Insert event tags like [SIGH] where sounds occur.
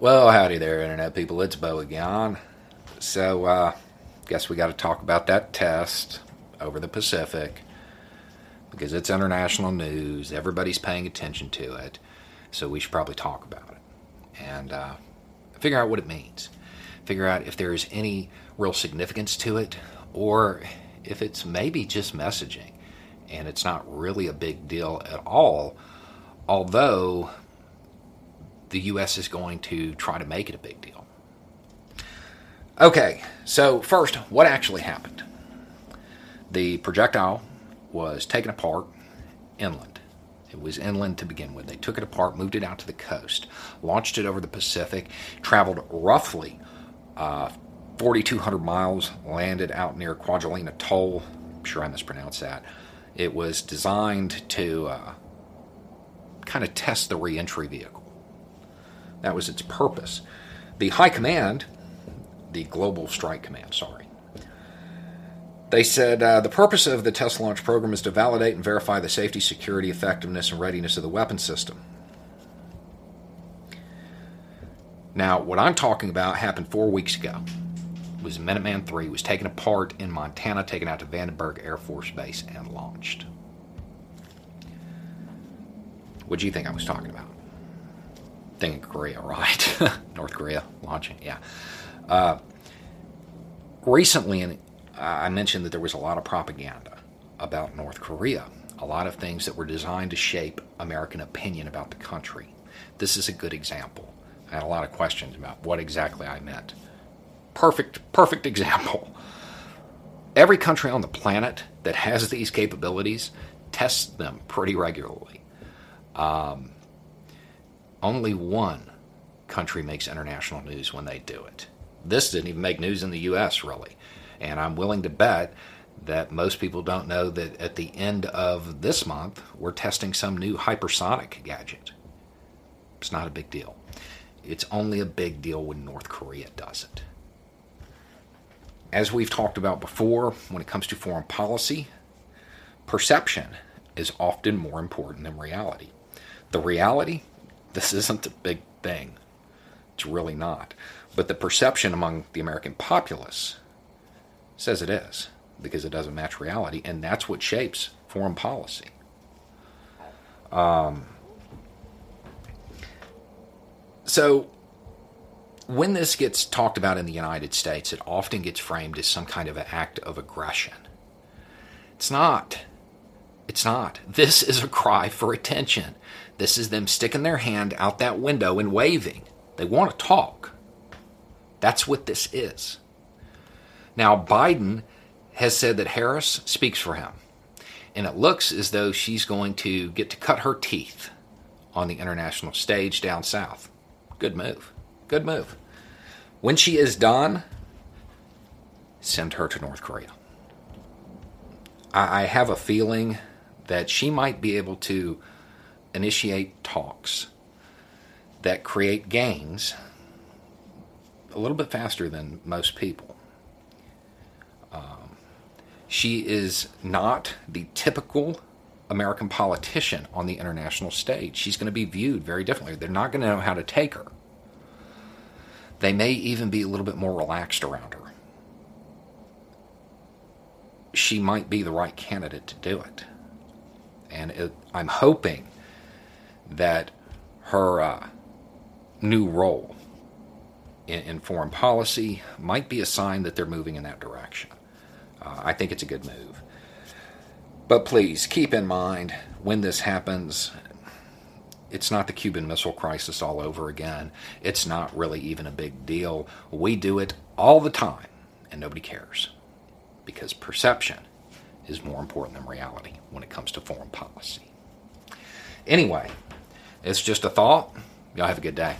Well, howdy there, Internet people. It's Beau again. So, uh, guess we got to talk about that test over the Pacific because it's international news. Everybody's paying attention to it. So, we should probably talk about it and uh, figure out what it means. Figure out if there is any real significance to it or if it's maybe just messaging and it's not really a big deal at all. Although the U.S. is going to try to make it a big deal. Okay, so first, what actually happened? The projectile was taken apart inland. It was inland to begin with. They took it apart, moved it out to the coast, launched it over the Pacific, traveled roughly uh, 4,200 miles, landed out near Kwajalein Atoll. I'm sure I mispronounced that. It was designed to uh, kind of test the reentry vehicle. That was its purpose. The High Command, the Global Strike Command, sorry, they said uh, the purpose of the test launch program is to validate and verify the safety, security, effectiveness, and readiness of the weapon system. Now, what I'm talking about happened four weeks ago. It was Minuteman 3 was taken apart in Montana, taken out to Vandenberg Air Force Base, and launched. What do you think I was talking about? Thing in Korea, right? [LAUGHS] North Korea launching, yeah. Uh, recently, uh, I mentioned that there was a lot of propaganda about North Korea, a lot of things that were designed to shape American opinion about the country. This is a good example. I had a lot of questions about what exactly I meant. Perfect, perfect example. Every country on the planet that has these capabilities tests them pretty regularly. Um, only one country makes international news when they do it. This didn't even make news in the U.S., really. And I'm willing to bet that most people don't know that at the end of this month, we're testing some new hypersonic gadget. It's not a big deal. It's only a big deal when North Korea does it. As we've talked about before, when it comes to foreign policy, perception is often more important than reality. The reality this isn't a big thing. It's really not. But the perception among the American populace says it is because it doesn't match reality, and that's what shapes foreign policy. Um, so, when this gets talked about in the United States, it often gets framed as some kind of an act of aggression. It's not. It's not. This is a cry for attention. This is them sticking their hand out that window and waving. They want to talk. That's what this is. Now, Biden has said that Harris speaks for him. And it looks as though she's going to get to cut her teeth on the international stage down south. Good move. Good move. When she is done, send her to North Korea. I have a feeling that she might be able to initiate talks that create gains a little bit faster than most people. Um, she is not the typical American politician on the international stage. She's going to be viewed very differently. They're not going to know how to take her. They may even be a little bit more relaxed around her. She might be the right candidate to do it. And it, I'm hoping that her uh, new role in, in, foreign policy might be a sign that they're moving in that direction. Uh, I think it's a good move. But please keep in mind when this happens, it's not the Cuban Missile Crisis all over again. It's not really even a big deal. We do it all the time, and nobody cares because perception is more important than reality when it comes to foreign policy. Anyway, it's just a thought. Y'all have a good day.